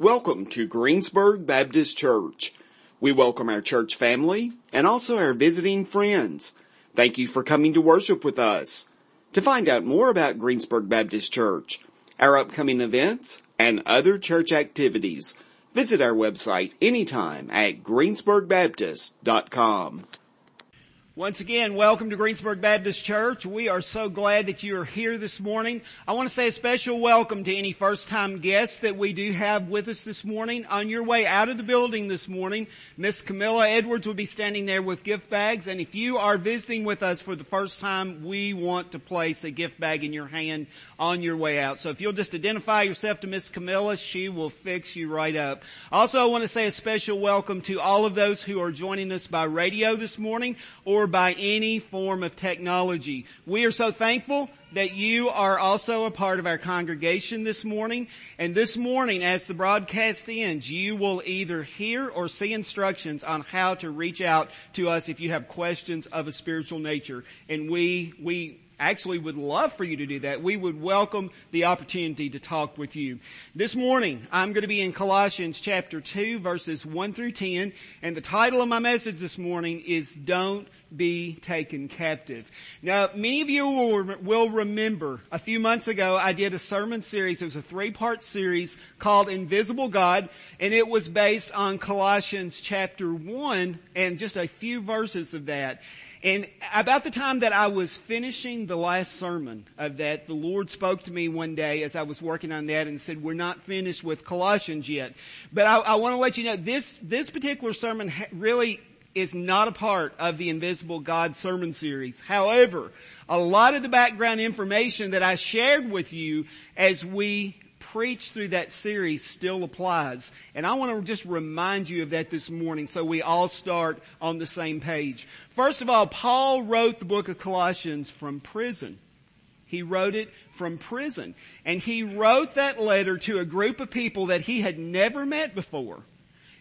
Welcome to Greensburg Baptist Church. We welcome our church family and also our visiting friends. Thank you for coming to worship with us. To find out more about Greensburg Baptist Church, our upcoming events, and other church activities, visit our website anytime at greensburgbaptist.com. Once again, welcome to Greensburg Baptist Church. We are so glad that you are here this morning. I want to say a special welcome to any first time guests that we do have with us this morning. On your way out of the building this morning, Miss Camilla Edwards will be standing there with gift bags. And if you are visiting with us for the first time, we want to place a gift bag in your hand on your way out. So if you'll just identify yourself to Miss Camilla, she will fix you right up. Also, I want to say a special welcome to all of those who are joining us by radio this morning or by any form of technology. We are so thankful that you are also a part of our congregation this morning. And this morning, as the broadcast ends, you will either hear or see instructions on how to reach out to us if you have questions of a spiritual nature. And we, we actually would love for you to do that. We would welcome the opportunity to talk with you. This morning, I'm going to be in Colossians chapter 2 verses 1 through 10, and the title of my message this morning is Don't be taken captive. Now, many of you will, will remember a few months ago I did a sermon series. It was a three-part series called Invisible God, and it was based on Colossians chapter 1 and just a few verses of that. And about the time that I was finishing the last sermon of that, the Lord spoke to me one day as I was working on that and said, we're not finished with Colossians yet. But I, I want to let you know this, this particular sermon really is not a part of the Invisible God sermon series. However, a lot of the background information that I shared with you as we preach through that series still applies. And I want to just remind you of that this morning so we all start on the same page. First of all, Paul wrote the book of Colossians from prison. He wrote it from prison. And he wrote that letter to a group of people that he had never met before.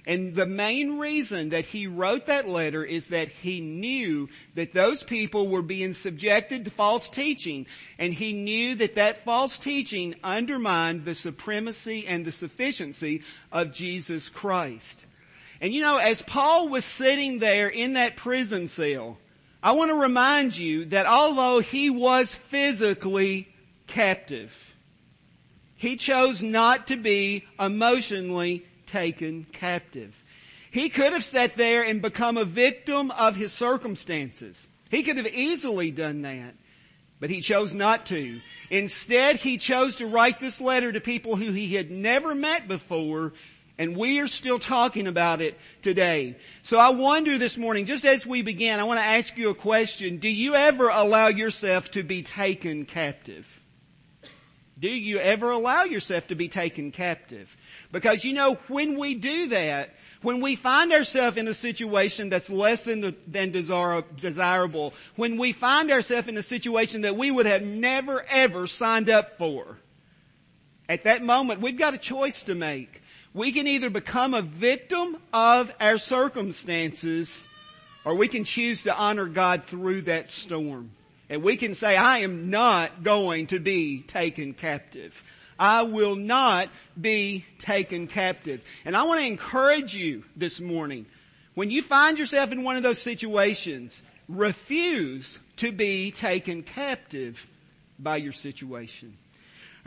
And the main reason that he wrote that letter is that he knew that those people were being subjected to false teaching. And he knew that that false teaching undermined the supremacy and the sufficiency of Jesus Christ. And you know, as Paul was sitting there in that prison cell, I want to remind you that although he was physically captive, he chose not to be emotionally taken captive. He could have sat there and become a victim of his circumstances. He could have easily done that, but he chose not to. Instead, he chose to write this letter to people who he had never met before and we are still talking about it today. So I wonder this morning, just as we begin, I want to ask you a question. Do you ever allow yourself to be taken captive? Do you ever allow yourself to be taken captive? Because you know, when we do that, when we find ourselves in a situation that's less than, than desirable, when we find ourselves in a situation that we would have never ever signed up for, at that moment we've got a choice to make. We can either become a victim of our circumstances or we can choose to honor God through that storm. And we can say, I am not going to be taken captive. I will not be taken captive. And I want to encourage you this morning. When you find yourself in one of those situations, refuse to be taken captive by your situation.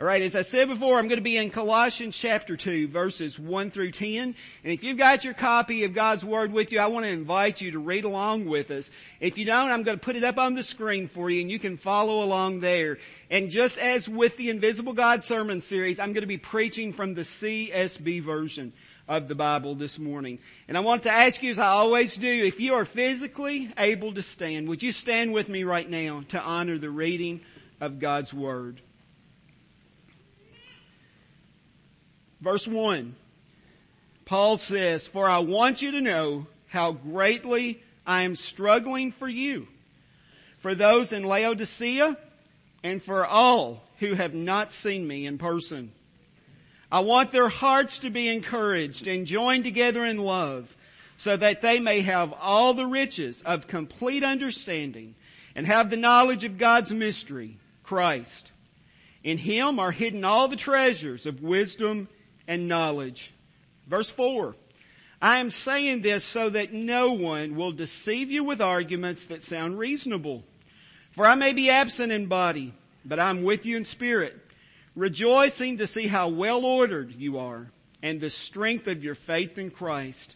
Alright, as I said before, I'm going to be in Colossians chapter 2 verses 1 through 10. And if you've got your copy of God's Word with you, I want to invite you to read along with us. If you don't, I'm going to put it up on the screen for you and you can follow along there. And just as with the Invisible God sermon series, I'm going to be preaching from the CSB version of the Bible this morning. And I want to ask you as I always do, if you are physically able to stand, would you stand with me right now to honor the reading of God's Word? Verse 1. Paul says, For I want you to know how greatly I am struggling for you, for those in Laodicea, and for all who have not seen me in person. I want their hearts to be encouraged and joined together in love so that they may have all the riches of complete understanding and have the knowledge of God's mystery, Christ. In Him are hidden all the treasures of wisdom and knowledge. Verse 4. I am saying this so that no one will deceive you with arguments that sound reasonable. For I may be absent in body, but I am with you in spirit, rejoicing to see how well ordered you are and the strength of your faith in Christ.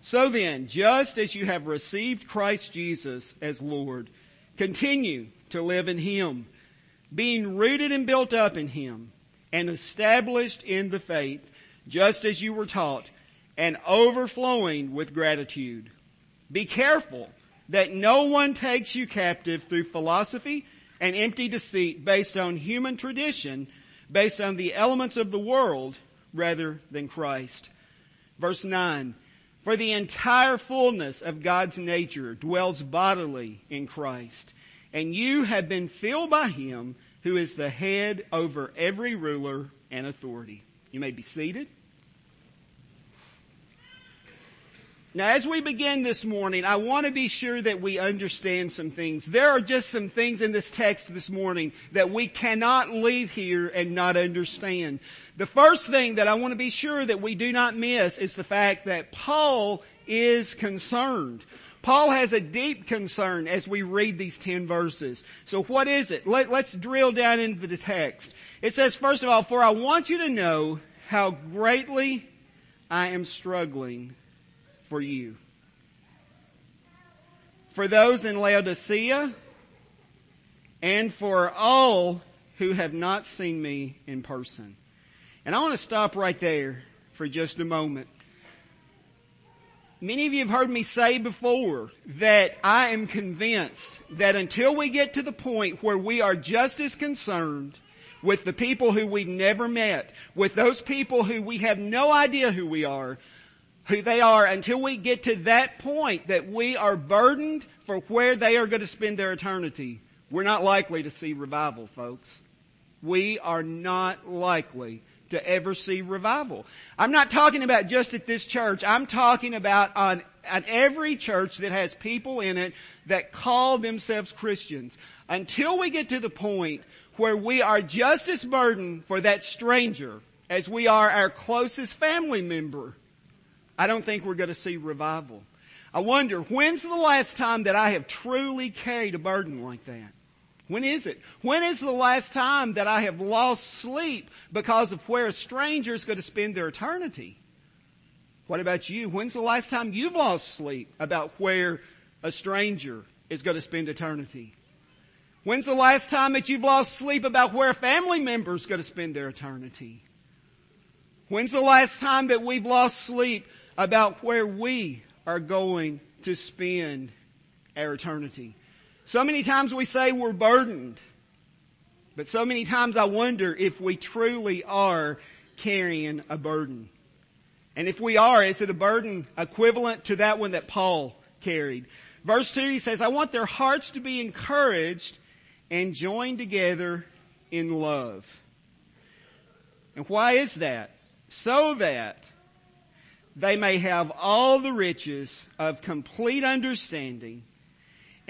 So then, just as you have received Christ Jesus as Lord, continue to live in Him, being rooted and built up in Him and established in the faith, just as you were taught and overflowing with gratitude. Be careful that no one takes you captive through philosophy and empty deceit based on human tradition, based on the elements of the world rather than Christ. Verse 9, for the entire fullness of God's nature dwells bodily in Christ, and you have been filled by Him who is the head over every ruler and authority. You may be seated. Now as we begin this morning, I want to be sure that we understand some things. There are just some things in this text this morning that we cannot leave here and not understand. The first thing that I want to be sure that we do not miss is the fact that Paul is concerned. Paul has a deep concern as we read these 10 verses. So what is it? Let, us drill down into the text. It says, first of all, for I want you to know how greatly I am struggling for you. For those in Laodicea and for all who have not seen me in person. And I want to stop right there for just a moment. Many of you have heard me say before that I am convinced that until we get to the point where we are just as concerned with the people who we've never met, with those people who we have no idea who we are, who they are until we get to that point that we are burdened for where they are going to spend their eternity. We're not likely to see revival, folks. We are not likely to ever see revival. I'm not talking about just at this church. I'm talking about on, at every church that has people in it that call themselves Christians. Until we get to the point where we are just as burdened for that stranger as we are our closest family member, I don't think we're going to see revival. I wonder, when's the last time that I have truly carried a burden like that? When is it? When is the last time that I have lost sleep because of where a stranger is going to spend their eternity? What about you? When's the last time you've lost sleep about where a stranger is going to spend eternity? When's the last time that you've lost sleep about where a family member is going to spend their eternity? When's the last time that we've lost sleep about where we are going to spend our eternity. So many times we say we're burdened, but so many times I wonder if we truly are carrying a burden. And if we are, is it a burden equivalent to that one that Paul carried? Verse 2 he says, I want their hearts to be encouraged and joined together in love. And why is that? So that they may have all the riches of complete understanding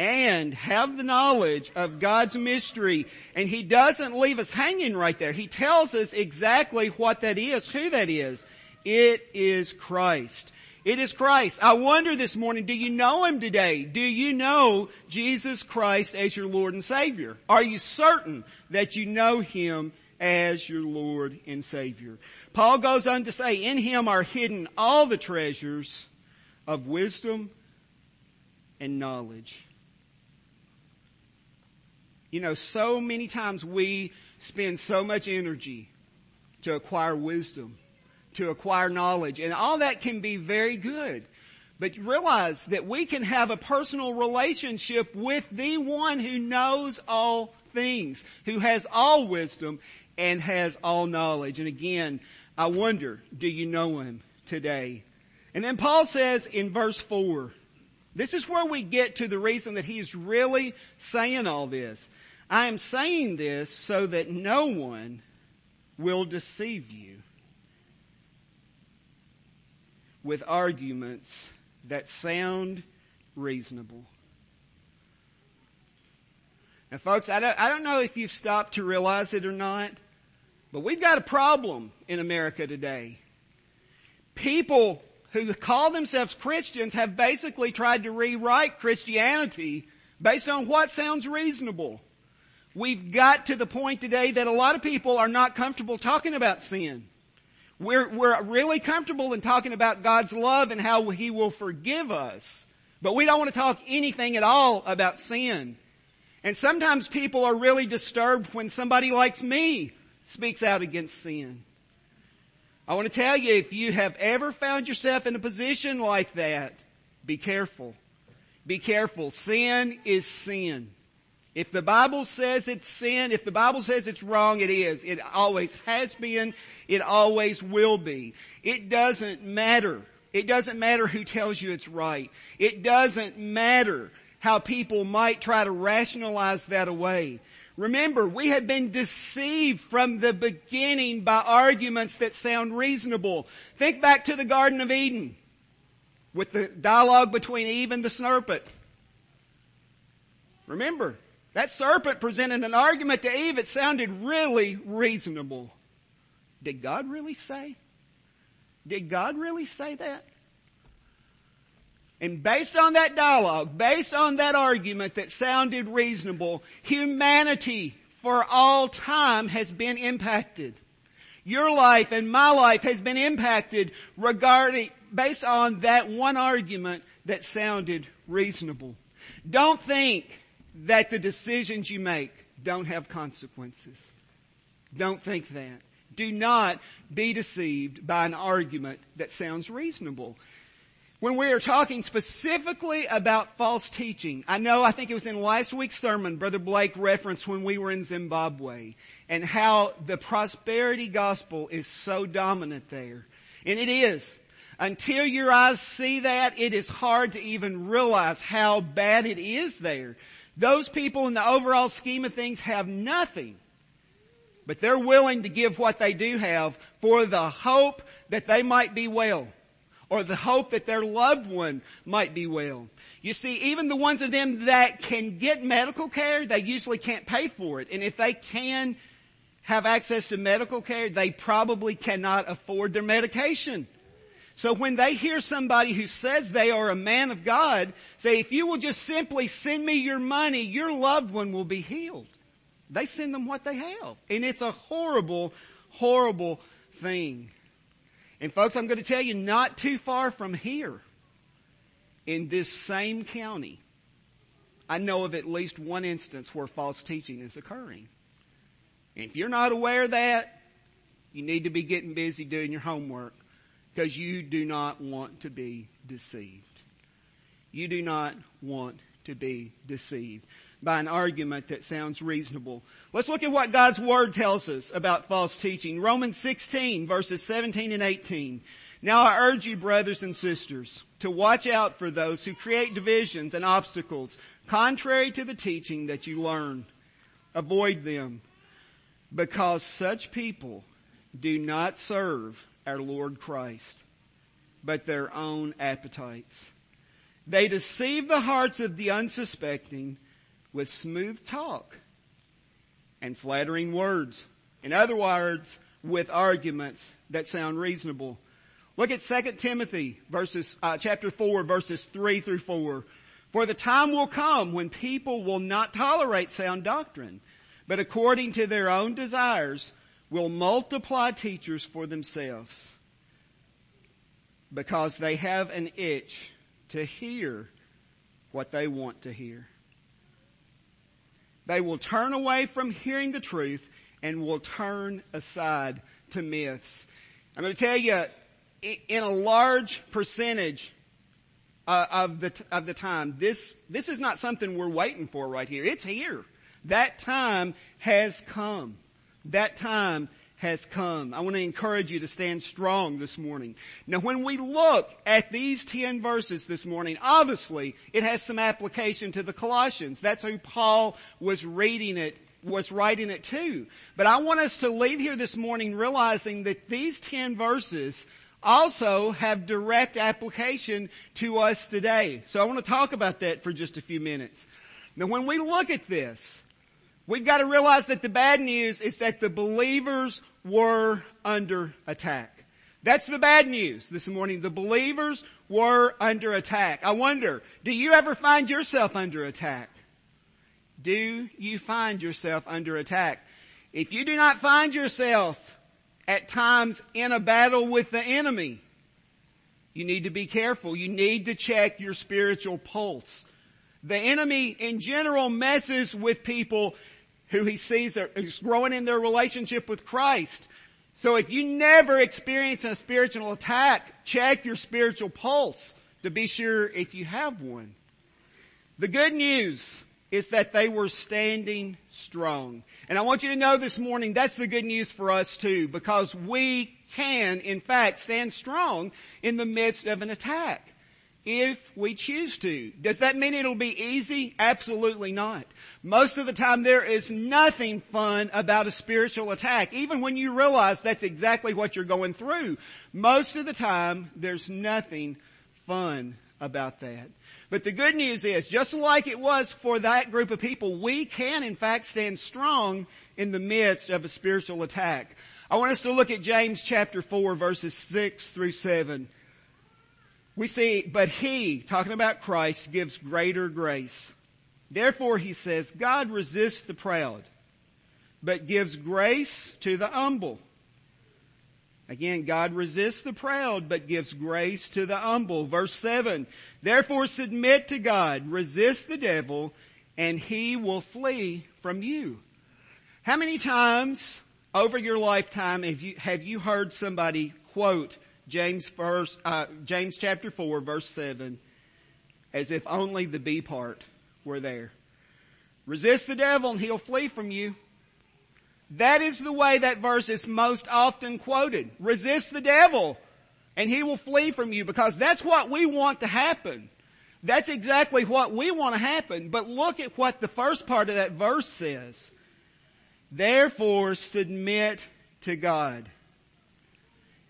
and have the knowledge of God's mystery. And He doesn't leave us hanging right there. He tells us exactly what that is, who that is. It is Christ. It is Christ. I wonder this morning, do you know Him today? Do you know Jesus Christ as your Lord and Savior? Are you certain that you know Him as your Lord and Savior? Paul goes on to say, in him are hidden all the treasures of wisdom and knowledge. You know, so many times we spend so much energy to acquire wisdom, to acquire knowledge, and all that can be very good. But realize that we can have a personal relationship with the one who knows all things, who has all wisdom and has all knowledge. And again, I wonder, do you know him today? And then Paul says in verse four, this is where we get to the reason that he's really saying all this. I am saying this so that no one will deceive you with arguments that sound reasonable. Now folks, I don't, I don't know if you've stopped to realize it or not, but we've got a problem in America today. People who call themselves Christians have basically tried to rewrite Christianity based on what sounds reasonable. We've got to the point today that a lot of people are not comfortable talking about sin. We're, we're really comfortable in talking about God's love and how He will forgive us. But we don't want to talk anything at all about sin. And sometimes people are really disturbed when somebody like me speaks out against sin. I want to tell you, if you have ever found yourself in a position like that, be careful. Be careful. Sin is sin. If the Bible says it's sin, if the Bible says it's wrong, it is. It always has been. It always will be. It doesn't matter. It doesn't matter who tells you it's right. It doesn't matter how people might try to rationalize that away. Remember, we have been deceived from the beginning by arguments that sound reasonable. Think back to the Garden of Eden with the dialogue between Eve and the serpent. Remember, that serpent presented an argument to Eve. It sounded really reasonable. Did God really say? Did God really say that? And based on that dialogue, based on that argument that sounded reasonable, humanity for all time has been impacted. Your life and my life has been impacted regarding, based on that one argument that sounded reasonable. Don't think that the decisions you make don't have consequences. Don't think that. Do not be deceived by an argument that sounds reasonable when we are talking specifically about false teaching, I know I think it was in last week's sermon, Brother Blake referenced when we were in Zimbabwe and how the prosperity gospel is so dominant there. And it is. Until your eyes see that, it is hard to even realize how bad it is there. Those people in the overall scheme of things have nothing. But they're willing to give what they do have for the hope that they might be well or the hope that their loved one might be well. You see, even the ones of them that can get medical care, they usually can't pay for it. And if they can have access to medical care, they probably cannot afford their medication. So when they hear somebody who says they are a man of God say, if you will just simply send me your money, your loved one will be healed. They send them what they have. And it's a horrible, horrible thing. And folks, I'm going to tell you, not too far from here, in this same county, I know of at least one instance where false teaching is occurring. And if you're not aware of that, you need to be getting busy doing your homework because you do not want to be deceived. You do not want to be deceived by an argument that sounds reasonable. Let's look at what God's Word tells us about false teaching. Romans 16 verses 17 and 18. Now I urge you brothers and sisters to watch out for those who create divisions and obstacles contrary to the teaching that you learned. Avoid them because such people do not serve our Lord Christ, but their own appetites. They deceive the hearts of the unsuspecting with smooth talk and flattering words. In other words, with arguments that sound reasonable. Look at 2 Timothy verses, uh, chapter 4 verses 3 through 4. For the time will come when people will not tolerate sound doctrine, but according to their own desires will multiply teachers for themselves because they have an itch to hear what they want to hear. They will turn away from hearing the truth and will turn aside to myths. I'm going to tell you, in a large percentage uh, of the of the time, this this is not something we're waiting for right here. It's here. That time has come. That time has come. I want to encourage you to stand strong this morning. Now when we look at these 10 verses this morning, obviously it has some application to the Colossians. That's who Paul was reading it was writing it to. But I want us to leave here this morning realizing that these 10 verses also have direct application to us today. So I want to talk about that for just a few minutes. Now when we look at this, we've got to realize that the bad news is that the believers were under attack. That's the bad news this morning. The believers were under attack. I wonder, do you ever find yourself under attack? Do you find yourself under attack? If you do not find yourself at times in a battle with the enemy, you need to be careful. You need to check your spiritual pulse. The enemy in general messes with people who he sees are growing in their relationship with Christ. So if you never experience a spiritual attack, check your spiritual pulse to be sure if you have one. The good news is that they were standing strong. And I want you to know this morning that's the good news for us too, because we can in fact stand strong in the midst of an attack if we choose to. Does that mean it'll be easy? Absolutely not. Most of the time there is nothing fun about a spiritual attack, even when you realize that's exactly what you're going through. Most of the time there's nothing fun about that. But the good news is, just like it was for that group of people, we can in fact stand strong in the midst of a spiritual attack. I want us to look at James chapter 4 verses 6 through 7. We see, but he, talking about Christ, gives greater grace. Therefore he says, God resists the proud, but gives grace to the humble. Again, God resists the proud, but gives grace to the humble. Verse 7, therefore submit to God, resist the devil, and he will flee from you. How many times over your lifetime have you, have you heard somebody quote James first, uh, James chapter 4 verse 7 as if only the B part were there. Resist the devil and he'll flee from you. That is the way that verse is most often quoted. Resist the devil and he will flee from you because that's what we want to happen. That's exactly what we want to happen. But look at what the first part of that verse says. Therefore submit to God.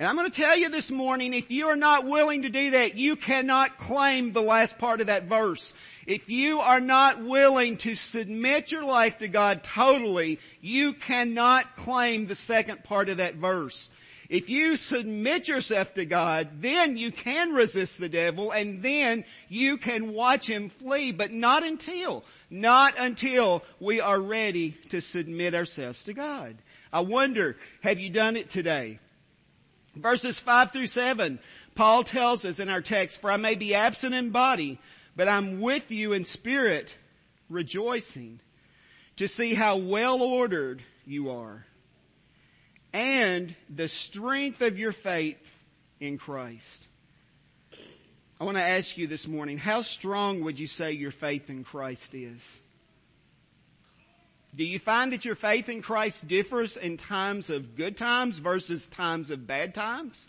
And I'm going to tell you this morning, if you are not willing to do that, you cannot claim the last part of that verse. If you are not willing to submit your life to God totally, you cannot claim the second part of that verse. If you submit yourself to God, then you can resist the devil and then you can watch him flee, but not until, not until we are ready to submit ourselves to God. I wonder, have you done it today? Verses 5 through 7, Paul tells us in our text, for I may be absent in body, but I'm with you in spirit, rejoicing to see how well ordered you are and the strength of your faith in Christ. I want to ask you this morning, how strong would you say your faith in Christ is? Do you find that your faith in Christ differs in times of good times versus times of bad times?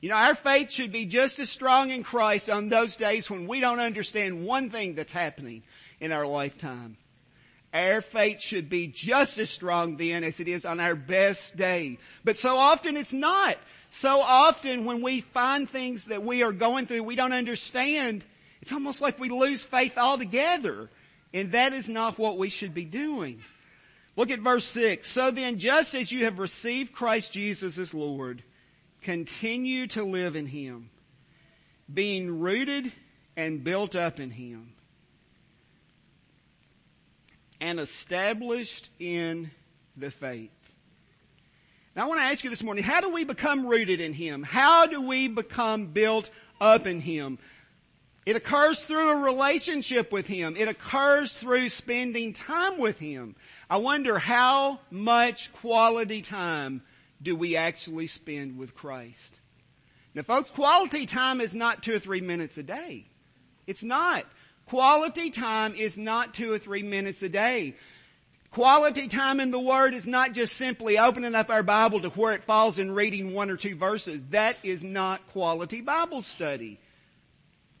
You know, our faith should be just as strong in Christ on those days when we don't understand one thing that's happening in our lifetime. Our faith should be just as strong then as it is on our best day. But so often it's not. So often when we find things that we are going through we don't understand, it's almost like we lose faith altogether. And that is not what we should be doing. Look at verse 6. So then, just as you have received Christ Jesus as Lord, continue to live in Him, being rooted and built up in Him, and established in the faith. Now I want to ask you this morning, how do we become rooted in Him? How do we become built up in Him? It occurs through a relationship with Him. It occurs through spending time with Him. I wonder how much quality time do we actually spend with Christ? Now folks, quality time is not two or three minutes a day. It's not. Quality time is not two or three minutes a day. Quality time in the Word is not just simply opening up our Bible to where it falls and reading one or two verses. That is not quality Bible study.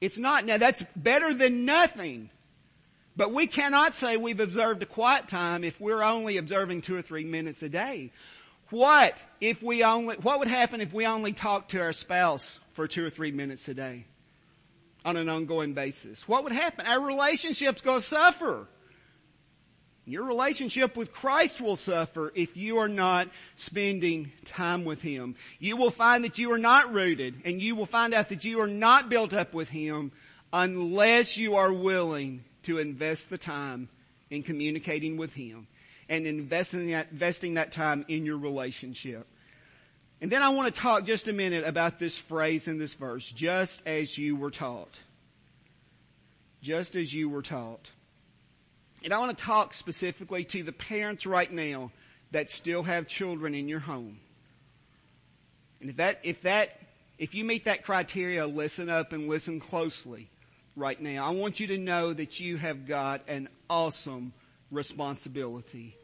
It's not. Now that's better than nothing. But we cannot say we've observed a quiet time if we're only observing two or three minutes a day. What if we only, what would happen if we only talked to our spouse for two or three minutes a day on an ongoing basis? What would happen? Our relationship's gonna suffer. Your relationship with Christ will suffer if you are not spending time with Him. You will find that you are not rooted and you will find out that you are not built up with Him unless you are willing to invest the time in communicating with Him and investing that, investing that time in your relationship. And then I want to talk just a minute about this phrase in this verse, just as you were taught. Just as you were taught. And I want to talk specifically to the parents right now that still have children in your home. And if that, if that, if you meet that criteria, listen up and listen closely right now. I want you to know that you have got an awesome responsibility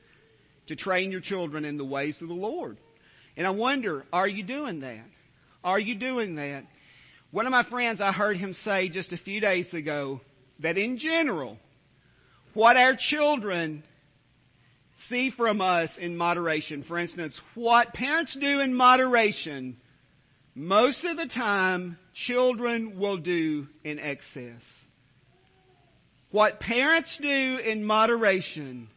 to train your children in the ways of the Lord. And I wonder, are you doing that? Are you doing that? One of my friends, I heard him say just a few days ago that in general, what our children see from us in moderation. For instance, what parents do in moderation, most of the time, children will do in excess. What parents do in moderation,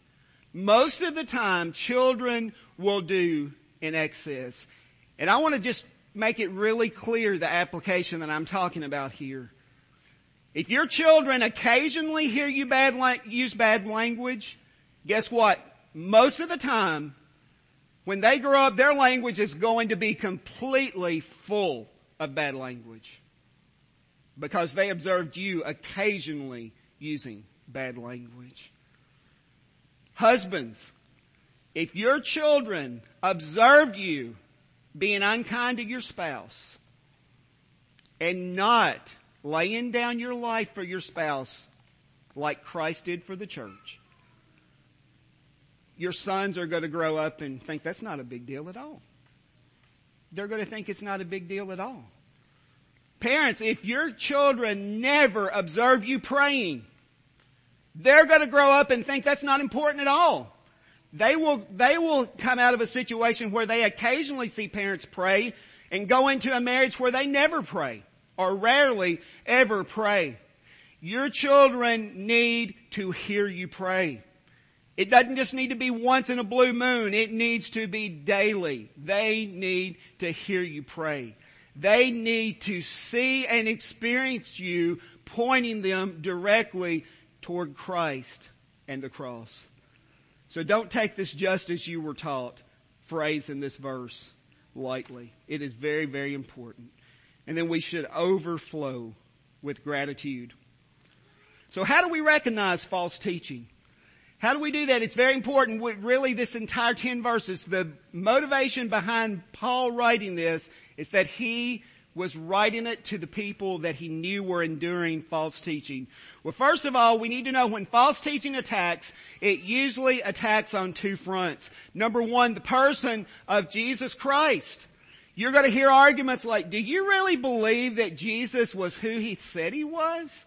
most of the time, children will do in excess. And I want to just make it really clear the application that I'm talking about here. If your children occasionally hear you bad, use bad language, guess what? Most of the time, when they grow up, their language is going to be completely full of bad language. Because they observed you occasionally using bad language. Husbands, if your children observe you being unkind to your spouse and not laying down your life for your spouse like Christ did for the church, your sons are going to grow up and think that's not a big deal at all. They're going to think it's not a big deal at all. Parents, if your children never observe you praying, they're going to grow up and think that's not important at all. They will, they will come out of a situation where they occasionally see parents pray and go into a marriage where they never pray or rarely ever pray. Your children need to hear you pray. It doesn't just need to be once in a blue moon. It needs to be daily. They need to hear you pray. They need to see and experience you pointing them directly toward Christ and the cross. So don't take this just as you were taught phrase in this verse lightly. It is very, very important. And then we should overflow with gratitude. So how do we recognize false teaching? How do we do that? It's very important. Really, this entire 10 verses, the motivation behind Paul writing this is that he was writing it to the people that he knew were enduring false teaching. Well, first of all, we need to know when false teaching attacks, it usually attacks on two fronts. Number one, the person of Jesus Christ. You're going to hear arguments like, do you really believe that Jesus was who he said he was?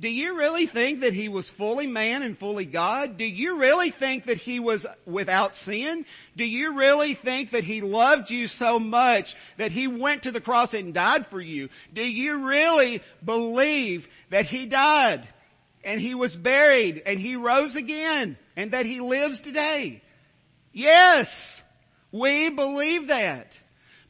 Do you really think that he was fully man and fully God? Do you really think that he was without sin? Do you really think that he loved you so much that he went to the cross and died for you? Do you really believe that he died and he was buried and he rose again and that he lives today? Yes, we believe that.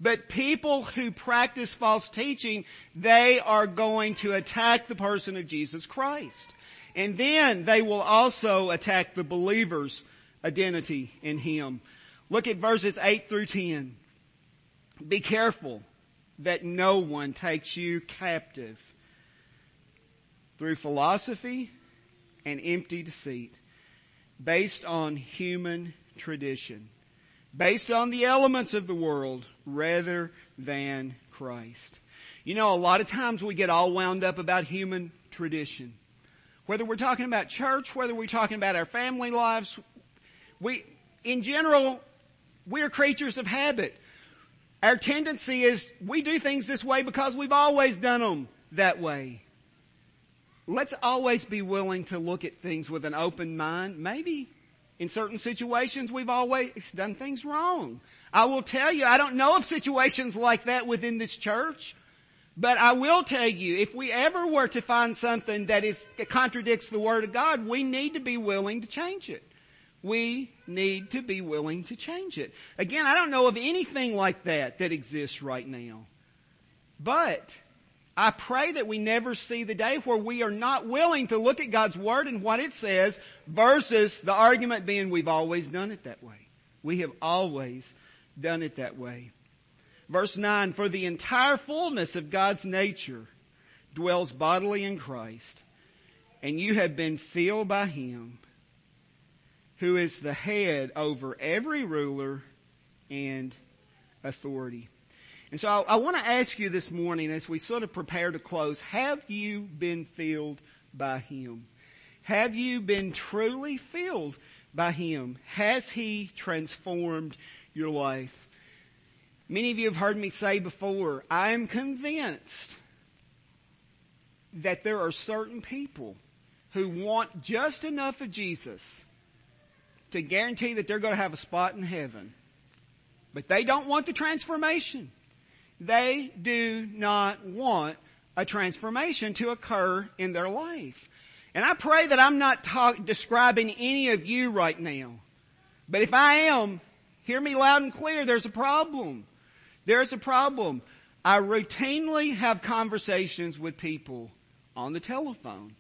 But people who practice false teaching, they are going to attack the person of Jesus Christ. And then they will also attack the believer's identity in Him. Look at verses 8 through 10. Be careful that no one takes you captive through philosophy and empty deceit based on human tradition based on the elements of the world rather than Christ. You know, a lot of times we get all wound up about human tradition. Whether we're talking about church, whether we're talking about our family lives, we, in general, we are creatures of habit. Our tendency is we do things this way because we've always done them that way. Let's always be willing to look at things with an open mind. Maybe in certain situations, we've always done things wrong. I will tell you, I don't know of situations like that within this church, but I will tell you, if we ever were to find something that is, that contradicts the Word of God, we need to be willing to change it. We need to be willing to change it. Again, I don't know of anything like that that exists right now. But I pray that we never see the day where we are not willing to look at God's Word and what it says versus the argument being we've always done it that way. We have always done it that way. Verse 9, for the entire fullness of God's nature dwells bodily in Christ, and you have been filled by Him, who is the head over every ruler and authority. And so I, I want to ask you this morning as we sort of prepare to close, have you been filled by Him? Have you been truly filled by Him? Has He transformed your life? Many of you have heard me say before, I am convinced that there are certain people who want just enough of Jesus to guarantee that they're going to have a spot in heaven. But they don't want the transformation. They do not want a transformation to occur in their life. And I pray that I'm not describing any of you right now. But if I am, hear me loud and clear, there's a problem. There's a problem. I routinely have conversations with people on the telephone.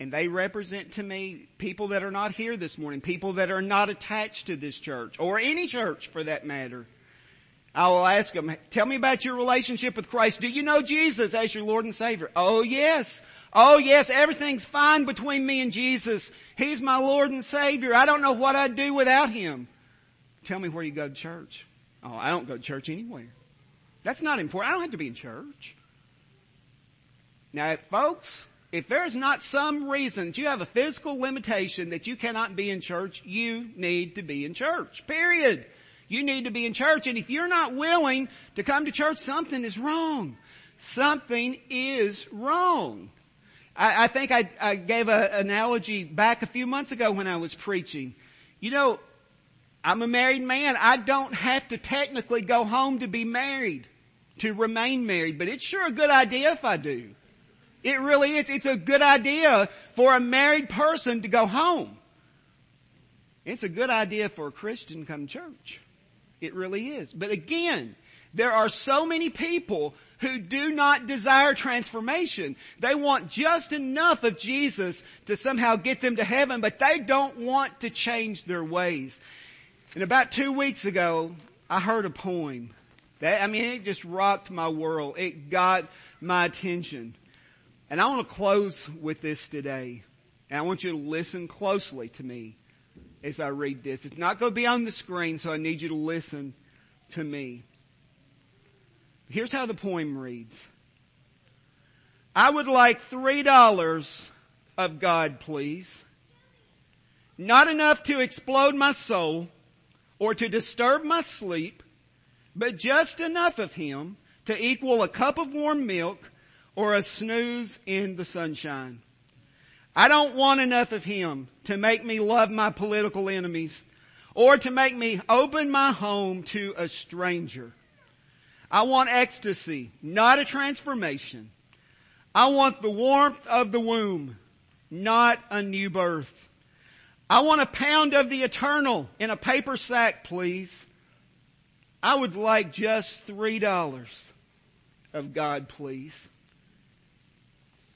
And they represent to me people that are not here this morning, people that are not attached to this church, or any church for that matter. I will ask them, tell me about your relationship with Christ. Do you know Jesus as your Lord and Savior? Oh yes. Oh yes, everything's fine between me and Jesus. He's my Lord and Savior. I don't know what I'd do without Him. Tell me where you go to church. Oh, I don't go to church anywhere. That's not important. I don't have to be in church. Now, folks, if there's not some reason that you have a physical limitation that you cannot be in church, you need to be in church. Period. You need to be in church. And if you're not willing to come to church, something is wrong. Something is wrong. I, I think I, I gave an analogy back a few months ago when I was preaching. You know, I'm a married man. I don't have to technically go home to be married, to remain married, but it's sure a good idea if I do. It really is. It's a good idea for a married person to go home. It's a good idea for a Christian to come to church. It really is. But again, there are so many people who do not desire transformation. They want just enough of Jesus to somehow get them to heaven, but they don't want to change their ways. And about two weeks ago, I heard a poem. That, I mean, it just rocked my world. It got my attention. And I want to close with this today. And I want you to listen closely to me as I read this. It's not going to be on the screen, so I need you to listen to me. Here's how the poem reads. I would like three dollars of God, please. Not enough to explode my soul, or to disturb my sleep, but just enough of Him to equal a cup of warm milk or a snooze in the sunshine. I don't want enough of Him to make me love my political enemies or to make me open my home to a stranger. I want ecstasy, not a transformation. I want the warmth of the womb, not a new birth. I want a pound of the eternal in a paper sack, please. I would like just three dollars of God, please.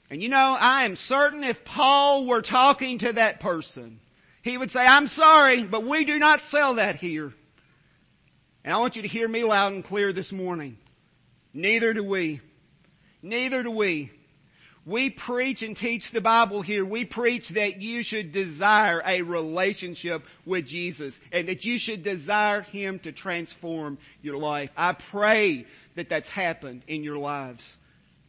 And you know, I am certain if Paul were talking to that person, he would say, I'm sorry, but we do not sell that here. And I want you to hear me loud and clear this morning. Neither do we. Neither do we. We preach and teach the Bible here. We preach that you should desire a relationship with Jesus and that you should desire Him to transform your life. I pray that that's happened in your lives.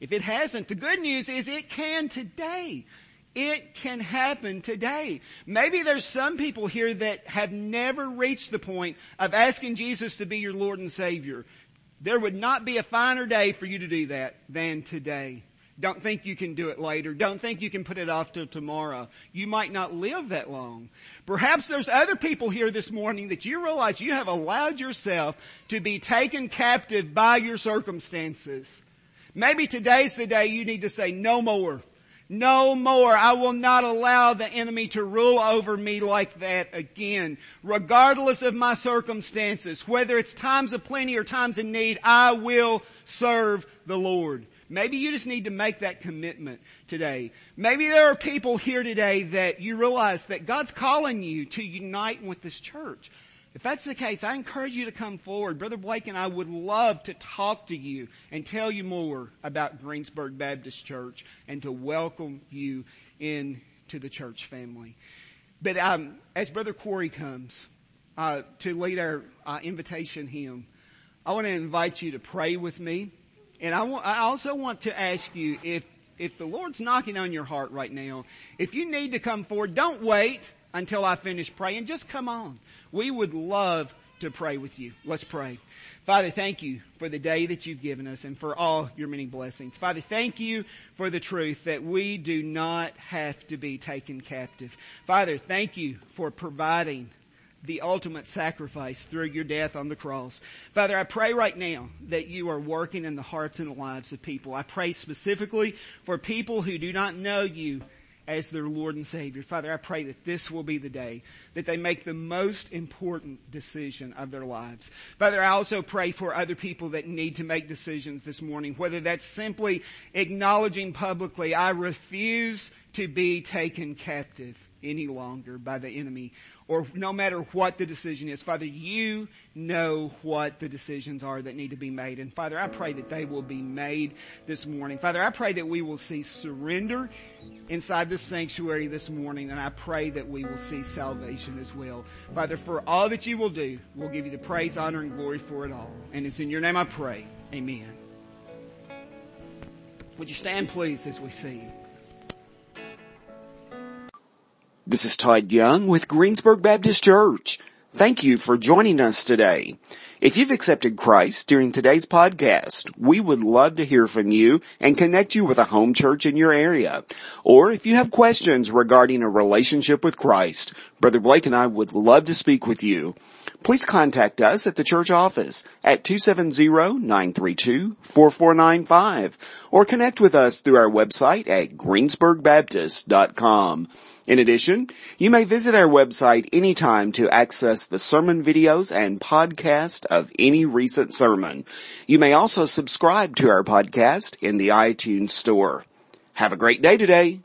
If it hasn't, the good news is it can today. It can happen today. Maybe there's some people here that have never reached the point of asking Jesus to be your Lord and Savior. There would not be a finer day for you to do that than today. Don't think you can do it later. Don't think you can put it off till tomorrow. You might not live that long. Perhaps there's other people here this morning that you realize you have allowed yourself to be taken captive by your circumstances. Maybe today's the day you need to say no more. No more. I will not allow the enemy to rule over me like that again. Regardless of my circumstances, whether it's times of plenty or times of need, I will serve the Lord. Maybe you just need to make that commitment today. Maybe there are people here today that you realize that God's calling you to unite with this church. If that's the case, I encourage you to come forward. Brother Blake and I would love to talk to you and tell you more about Greensburg Baptist Church and to welcome you into the church family. But um, as Brother Corey comes uh, to lead our uh, invitation hymn, I want to invite you to pray with me. And I, I also want to ask you if, if the Lord's knocking on your heart right now, if you need to come forward, don't wait until I finish praying. Just come on. We would love to pray with you. Let's pray. Father, thank you for the day that you've given us and for all your many blessings. Father, thank you for the truth that we do not have to be taken captive. Father, thank you for providing the ultimate sacrifice through your death on the cross. Father, I pray right now that you are working in the hearts and the lives of people. I pray specifically for people who do not know you as their Lord and Savior. Father, I pray that this will be the day that they make the most important decision of their lives. Father, I also pray for other people that need to make decisions this morning, whether that's simply acknowledging publicly, I refuse to be taken captive any longer by the enemy or no matter what the decision is. Father, you know what the decisions are that need to be made. And Father, I pray that they will be made this morning. Father, I pray that we will see surrender inside this sanctuary this morning. And I pray that we will see salvation as well. Father, for all that you will do, we'll give you the praise, honor, and glory for it all. And it's in your name I pray. Amen. Would you stand please as we sing? This is Todd Young with Greensburg Baptist Church. Thank you for joining us today. If you've accepted Christ during today's podcast, we would love to hear from you and connect you with a home church in your area. Or if you have questions regarding a relationship with Christ, Brother Blake and I would love to speak with you. Please contact us at the church office at 270-932-4495 or connect with us through our website at greensburgbaptist.com. In addition, you may visit our website anytime to access the sermon videos and podcast of any recent sermon. You may also subscribe to our podcast in the iTunes store. Have a great day today.